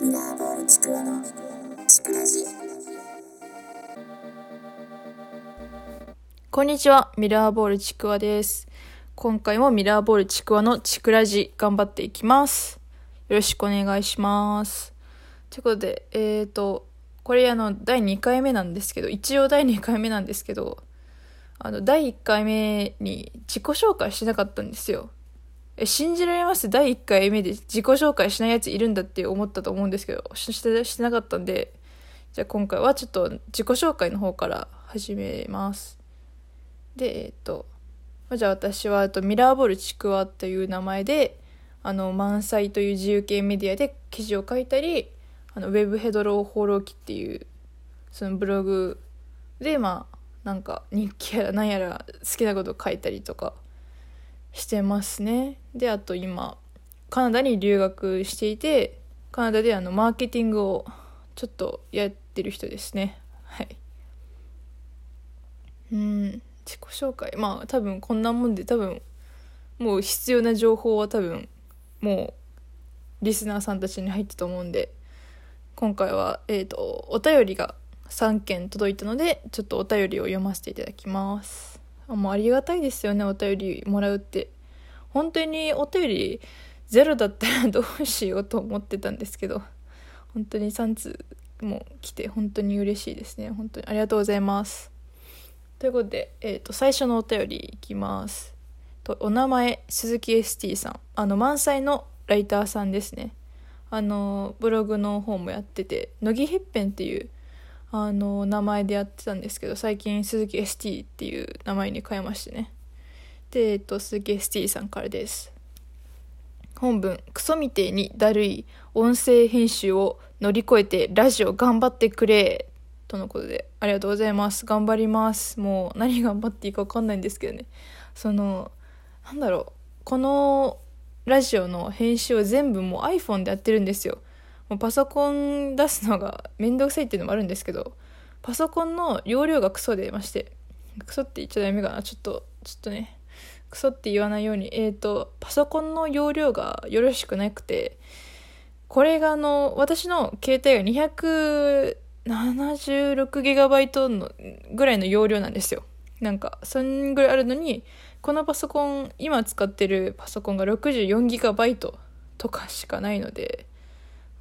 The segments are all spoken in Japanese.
ミラーボールちくわのちくラジこんにちは、ミラーボールちくわです。今回もミラーボールちくわのちくラジ頑張っていきます。よろしくお願いします。ということで、えーと、これあの、第2回目なんですけど、一応第2回目なんですけど、あの、第1回目に自己紹介しなかったんですよ。え、信じられます？第1回目で自己紹介しないやついるんだって思ったと思うんですけど、してしてなかったんで、じゃあ今回はちょっと自己紹介の方から始めます。で、えっと、じゃあ私は、えっと、ミラーボールちくわという名前で、あの、満載という自由系メディアで記事を書いたり、あの、ウェブヘドロー放浪記っていう、そのブログで、まあ、なんか日記やら何やら好きなこと書いたりとかしてますね。で、あと今、カナダに留学していて、カナダであの、マーケティングをちょっとやってる人ですね。はい。うん、自己紹介。まあ多分こんなもんで多分もう必要な情報は多分もうリスナーさんたちに入ったと思うんで、今回は、えっ、と、お便りが3件届いたので、ちょっとお便りを読ませていただきます。あもうありがたいですよね、お便りもらうって。本当にお便りゼロだったらどうしようと思ってたんですけど、本当に3通も来て本当に嬉しいですね。本当にありがとうございます。ということで、えー、と最初のお便りいきますとお名前鈴木 ST さんあの満載のライターさんですねあのブログの方もやってて乃木へっぺんっていうあの名前でやってたんですけど最近鈴木 ST っていう名前に変えましてね。で、えっと、鈴木 ST さんからです。本文クソみてえにだるい音声編集を乗り越えてラジオ頑張ってくれ。とのことでありがとうございます。頑張ります。もう何頑張っていいか分かんないんですけどね。そのなんだろう。このラジオの編集を全部もう iPhone でやってるんですよ。もうパソコン出すのが面倒くさいっていうのもあるんですけどパソコンの容量がクソでましてクソって言っちゃダメかなちょっとちょっとねクソって言わないようにえっ、とパソコンの容量がよろしくなくてこれがあの私の携帯が200 76GB のぐらいの容量なんですよ。なんかそんぐらいあるのにこのパソコン今使ってるパソコンが 64GB とかしかないので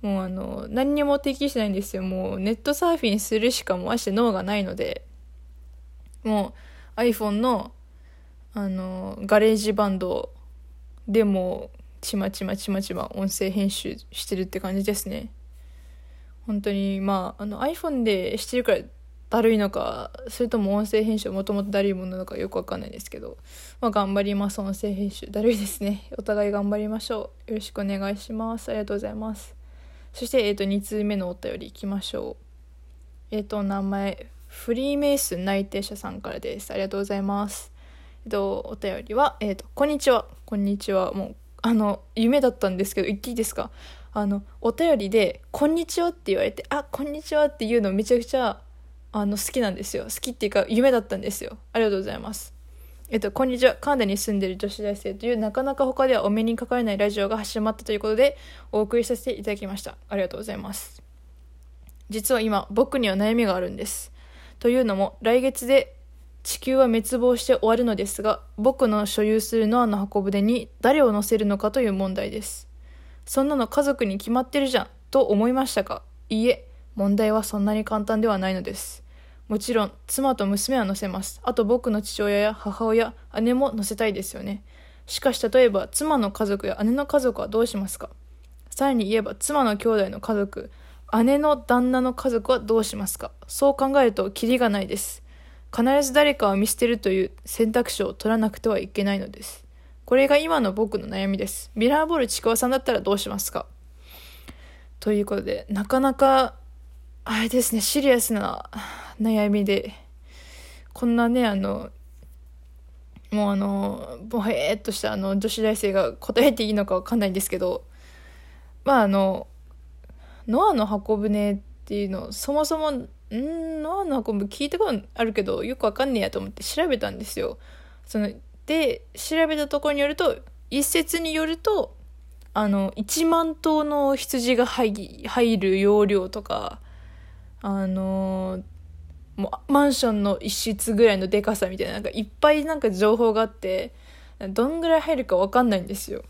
もうあの何にも適してないんですよ。もうネットサーフィンするしかもまして能がないので。もう iPhone のあの GarageBand でもちまちまちまちま音声編集してるって感じですね。本当にまああの iPhone でしてるからだるいのかそれとも音声編集もともとだるいものなのかよくわかんないですけど、まあ、頑張ります。音声編集だるいですね。お互い頑張りましょう。よろしくお願いしますありがとうございます。そして、えー、と2通目のお便りいきましょう。えっ、と名前フリーメイスン内定者さんからです。ありがとうございます。えっ、とお便りはえっ、とこんにちは。こんにちは。もうあの夢だったんですけど言っていいですか？あのお便りで「こんにちは」って言われて「あこんにちは」っていうのめちゃくちゃあの好きなんですよ。好きっていうか夢だったんですよ。ありがとうございます。えっと、こんにちは。カナダに住んでいる女子大生というなかなか他ではお目にかかれないラジオが始まったということでお送りさせていただきました。ありがとうございます。実は今、僕には悩みがあるんです。というのも、来月で地球は滅亡して終わるのですが、僕の所有するノアの箱舟に誰を乗せるのかという問題です。そんなの家族に決まってるじゃん、と思いましたか？いいえ、問題はそんなに簡単ではないのです。もちろん、妻と娘は乗せます。あと僕の父親や母親、姉も乗せたいですよね。しかし例えば、妻の家族や姉の家族はどうしますか？さらに言えば、妻の兄弟の家族、姉の旦那の家族はどうしますか？そう考えると、キリがないです。必ず誰かを見捨てるという選択肢を取らなくてはいけないのです。これが今の僕の悩みです。ミラーボールちくわさんだったらどうしますか？ということで、なかなか、あれですね、シリアスな悩みで、こんなね、あの、もうあの、ぼへーっとしたあの女子大生が答えていいのかわかんないんですけど、まああの、ノアの箱舟っていうの、そもそも、んノアの箱舟聞いたことあるけど、よくわかんねえやと思って調べたんですよ。その、で、調べたところによると、一説によると、あの1万頭の羊が入入る容量とかあのもうマンションの一室ぐらいのでかさみたいななんかいっぱいなんか情報があってどんぐらい入るか分かんないんですよ。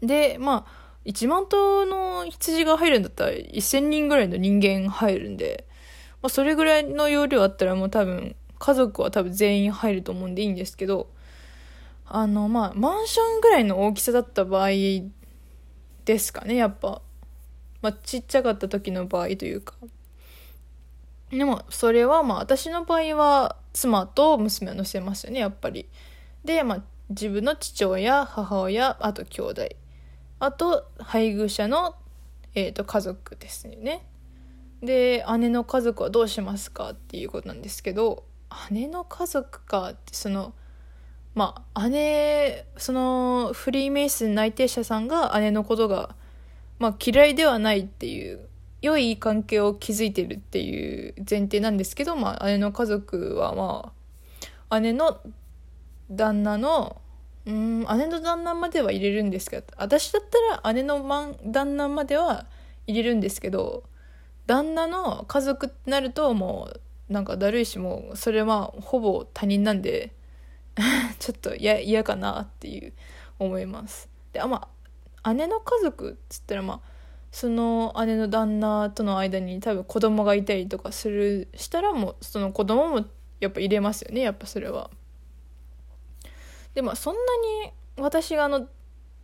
でまあ1万頭の羊が入るんだったら1000人ぐらいの人間入るんで、まあ、それぐらいの容量あったらもう多分家族は多分全員入ると思うんでいいんですけどあのまあマンションぐらいの大きさだった場合ですかねやっぱ、まあ、ちっちゃかった時の場合というか。でもそれはまあ私の場合は妻と娘を乗せますよねやっぱり。でまあ自分の父親母親あと兄弟。あと配偶者の、えーと、家族ですよね。で姉の家族はどうしますかっていうことなんですけど姉の家族かってそのまあ姉そのフリーメイス内定者さんが姉のことが、まあ、嫌いではないっていう良い関係を築いてるっていう前提なんですけど、まあ、姉の家族はまあ姉の旦那のうん姉の旦那までは入れるんですけど私だったら姉の旦那までは入れるんですけど旦那の家族ってなるともうなんかだるいしもうそれはほぼ他人なんで ちょっと嫌かなっていう思います。であまあ姉の家族っつったらまあその姉の旦那との間に多分子供がいたりとかするしたらもうその子供もやっぱ入れますよねやっぱそれは。でもそんなに私があの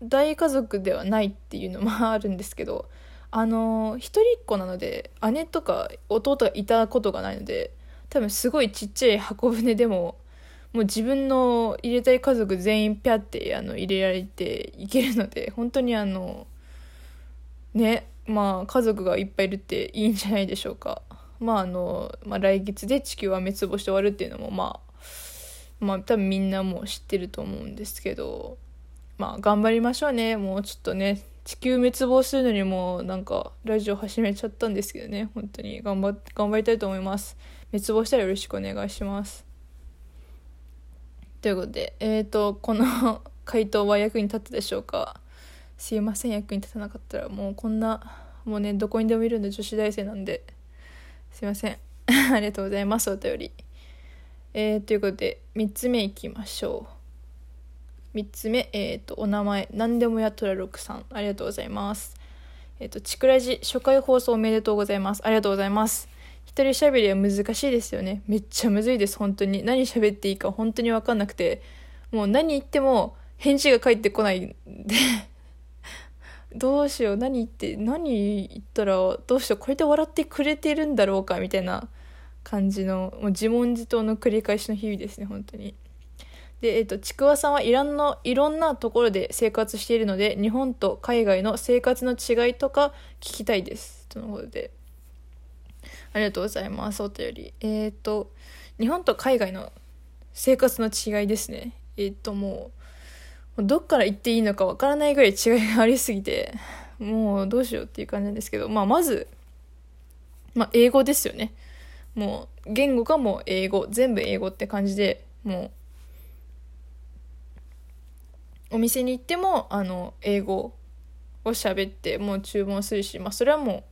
大家族ではないっていうのもあるんですけどあの一人っ子なので姉とか弟がいたことがないので多分すごいちっちゃい箱舟でももう自分の入れたい家族全員ピャってあの入れられていけるので本当にあのねまあ家族がいっぱいいるっていいんじゃないでしょうか。まああの、まあ、来月で地球は滅亡して終わるっていうのもまあまあ多分みんなもう知ってると思うんですけどまあ頑張りましょうね。もうちょっとね地球滅亡するのにもなんかラジオ始めちゃったんですけどね。本当に。頑張頑張りたいと思います。滅亡したらよろしくお願いします。ということでえっ、ー、とこの 回答は役に立ったでしょうか。すいません役に立たなかったらもうこんなもうねどこにでもいるんで女子大生なんで。すいません。ありがとうございますお便り。えー、ということで3つ目いきましょう。3つ目、えーと、お名前。何でもやとら6さん。ありがとうございます。えっ、ー、とちくらじ初回放送おめでとうございます。ありがとうございます。一人喋りは難しいですよね。めっちゃむずいです本当に。何喋っていいか本当に分かんなくて。もう何言っても返事が返ってこないんで。どうしよう何言って何言ったらどうしようこれで笑ってくれてるんだろうかみたいな感じのもう自問自答の繰り返しの日々ですね本当に。で、えっ、と、ちくわさんはイランのいろんなところで生活しているので、日本と海外の生活の違いとか聞きたいです。とのことで。ありがとうございます。お便り。えっ、と、日本と海外の生活の違いですね。えっ、と、もう、どっから行っていいのかわからないぐらい違いがありすぎて、もうどうしようっていう感じなんですけど、まあ、まず、まあ、英語ですよね。もう言語がもう英語全部英語って感じでもうお店に行ってもあの英語を喋ってもう注文するし、まあ、それはもう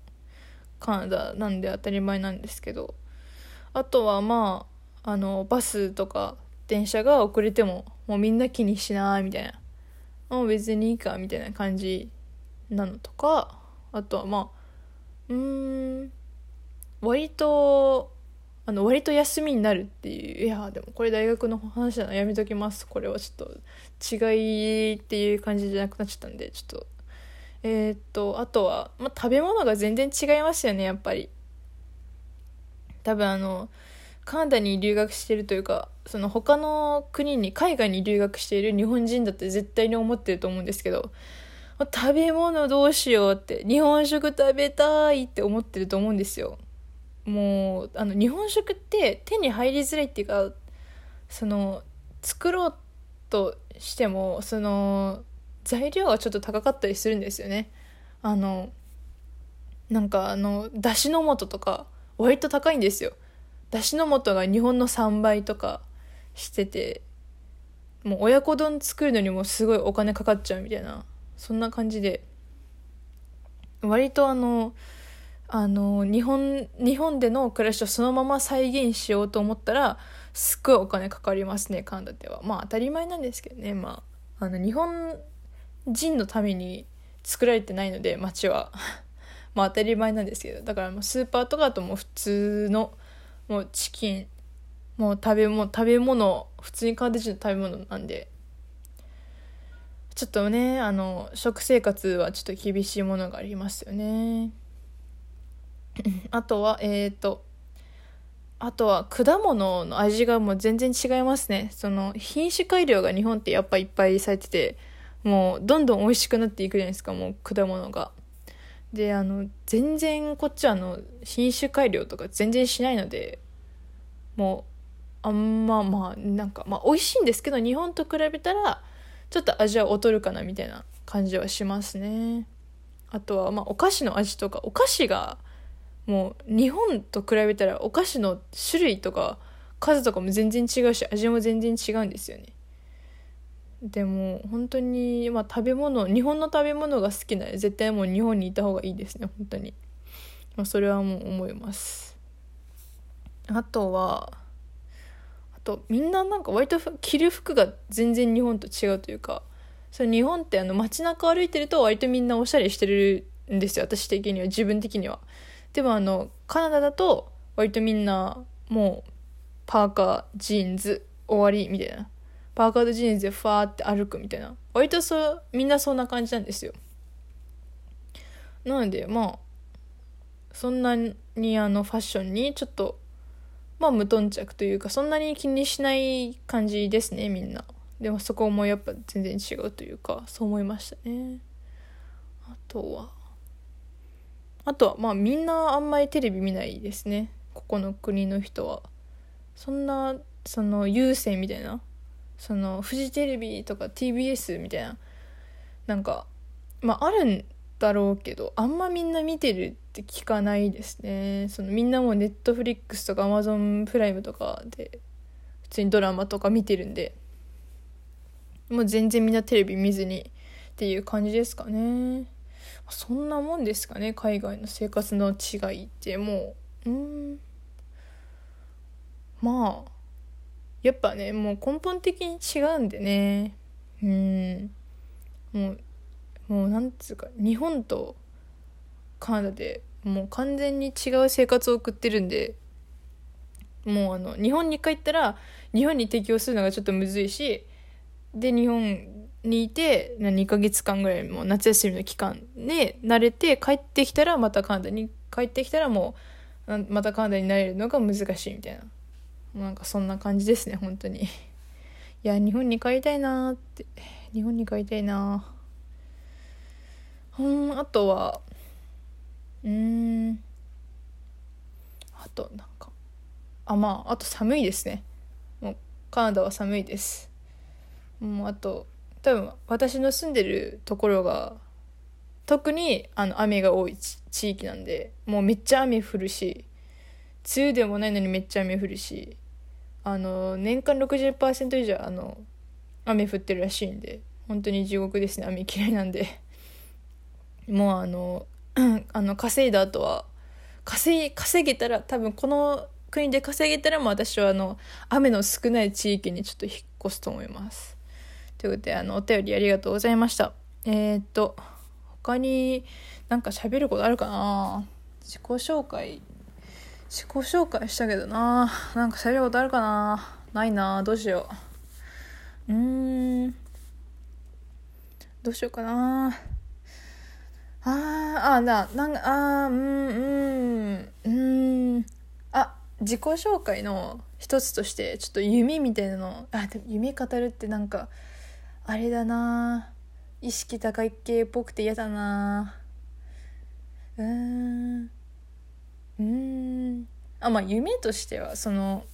カナダなんで当たり前なんですけどあとはまああのバスとか電車が遅れてももうみんな気にしないみたいな。もう別にいいかみたいな感じなのとかあとはまあうん割とあの割と休みになるっていういやでもこれ大学の話なのやめときます。これはちょっと違いっていう感じじゃなくなっちゃったんでちょっとえー、っとあとは、まあ、食べ物が全然違いますよねやっぱり。多分あのカナダに留学してるというかその他の国に海外に留学している日本人だって絶対に思ってると思うんですけど食べ物どうしようって日本食食べたいって思ってると思うんですよ。もうあの日本食って手に入りづらいっていうかその作ろうとしてもその材料がちょっと高かったりするんですよね。あのなんかあのだしの素とか割と高いんですよ。だしの素が日本の3倍とかしててもう親子丼作るのにもすごいお金かかっちゃうみたいなそんな感じで。割とあのあの日本日本での暮らしをそのまま再現しようと思ったらすっごいお金かかりますねカナダでは。まあ当たり前なんですけどね。まああの日本人のために作られてないので街は。まあ当たり前なんですけど。だからもうスーパーとかだともう普通のもうチキン。もう食べ物食べ物普通にカナダ人の食べ物なんで。ちょっとねあの食生活はちょっと厳しいものがありますよね。あとはえっ、ー、とあとは果物の味がもう全然違いますね。その品種改良が日本ってやっぱいっぱいされててもうどんどん美味しくなっていくじゃないですかもう果物が。であの全然こっちはあの品種改良とか全然しないのでもうあんままあなんかまあ美味しいんですけど日本と比べたらちょっと味は劣るかなみたいな感じはしますね。あとはまあお菓子の味とかお菓子がもう日本と比べたらお菓子の種類とか数とかも全然違うし味も全然違うんですよね。でも本当にまあ食べ物日本の食べ物が好きなら絶対もう日本にいた方がいいですね本当に、まあ、それはもう思います。あとはあとみんななんか割と着る服が全然日本と違うというかそれ日本ってあの街中歩いてると割とみんなおしゃれしてるんですよ私的には自分的には。でもあのカナダだと割とみんなもうパーカージーンズ終わりみたいな。パーカーとジーンズでファーって歩くみたいな。割とそうみんなそんな感じなんですよ。なのでまあそんなにあのファッションにちょっとまあ無頓着というかそんなに気にしない感じですねみんな。でもそこもやっぱ全然違うというかそう思いましたね。あとは。あとはまあみんなあんまりテレビ見ないですね。ここの国の人は。そんなその優先みたいなそのフジテレビとか TBS みたいななんかまああるんだろうけどあんまみんな見てるって聞かないですね。そのみんなもネットフリックスとかアマゾンプライムとかで普通にドラマとか見てるんでもう全然みんなテレビ見ずにっていう感じですかね。そんなもんですかね海外の生活の違いってもう。うん。まあやっぱねもう根本的に違うんでね。うん。もうもうなんつうか日本とカナダでもう完全に違う生活を送ってるんで。もうあの日本に帰ったら日本に適応するのがちょっとむずいしで日本にいて2ヶ月間ぐらいも夏休みの期間で慣れて帰ってきたらまたカナダに帰ってきたらもうまたカナダになれるのが難しいみたいな。なんかそんな感じですね本当に。いや日本に帰りたいなって。日本に帰りたいなうんあとはうん。あとなんか。あまああと寒いですね。もうカナダは寒いです。もうあと多分私の住んでるところが特にあの雨が多い地域なんでもうめっちゃ雨降るし梅雨でもないのにめっちゃ雨降るしあの年間60%以上あの雨降ってるらしいんで本当に地獄ですね。雨嫌いなんで。もうあの あの稼いだ後は稼い稼げたら多分この国で稼げたらもう私はあの雨の少ない地域にちょっと引っ越すと思います。ということであのお便りありがとうございました。えー、っと他になんか喋ることあるかな？自己紹介自己紹介したけどな。なんか喋ることあるかな。ないな。どうしよう。うん。どうしようかな。あーあななんあうんうん。うん。あ自己紹介の一つとしてちょっと夢みたいなの。あでも夢語るってなんかあれだな。意識高い系っぽくて嫌だな。うん。うん。あまあ夢としてはその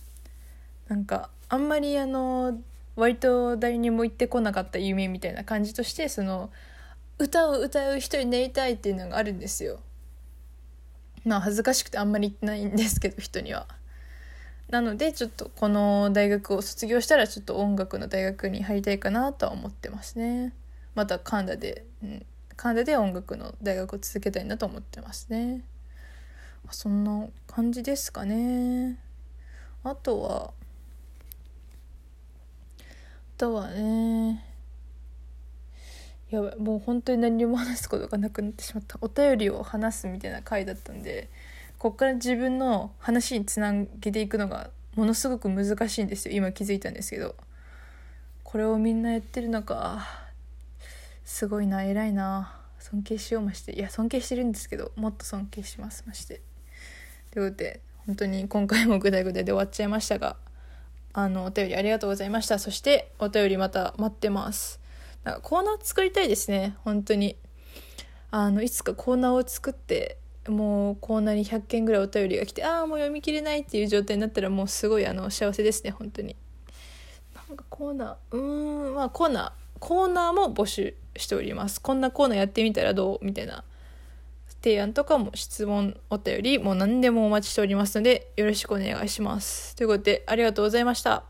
なんかあんまりあの割と誰にも言ってこなかった夢みたいな感じとしてその歌を歌う人になりたいっていうのがあるんですよ。まあ恥ずかしくてあんまり言ってないんですけど人には。なのでちょっとこの大学を卒業したらちょっと音楽の大学に入りたいかなとは思ってますね。またカナダで、うん、カナダで音楽の大学を続けたいなと思ってますね。そんな感じですかね。あとはあとはねやばいもう本当に何も話すことがなくなってしまった。お便りを話すみたいな回だったんでこっから自分の話につなげていくのがものすごく難しいんですよ。今気づいたんですけど。これをみんなやってるのか。すごいな偉いな。尊敬しようまして。いや尊敬してるんですけどもっと尊敬しますまして。ということで本当に今回もグダグダで終わっちゃいましたがあのお便りありがとうございました。そしてお便りまた待ってます。なんかコーナー作りたいですね。本当に。あのいつかコーナーを作ってもうコーナーに100件ぐらいお便りが来てああもう読み切れないっていう状態になったらもうすごいあの幸せですね。本当に。なんかコーナーうーんまあコーナーコーナーも募集しております。こんなコーナーやってみたらどう？みたいな。提案とかも質問お便りもう何でもお待ちしておりますのでよろしくお願いします。ということでありがとうございました。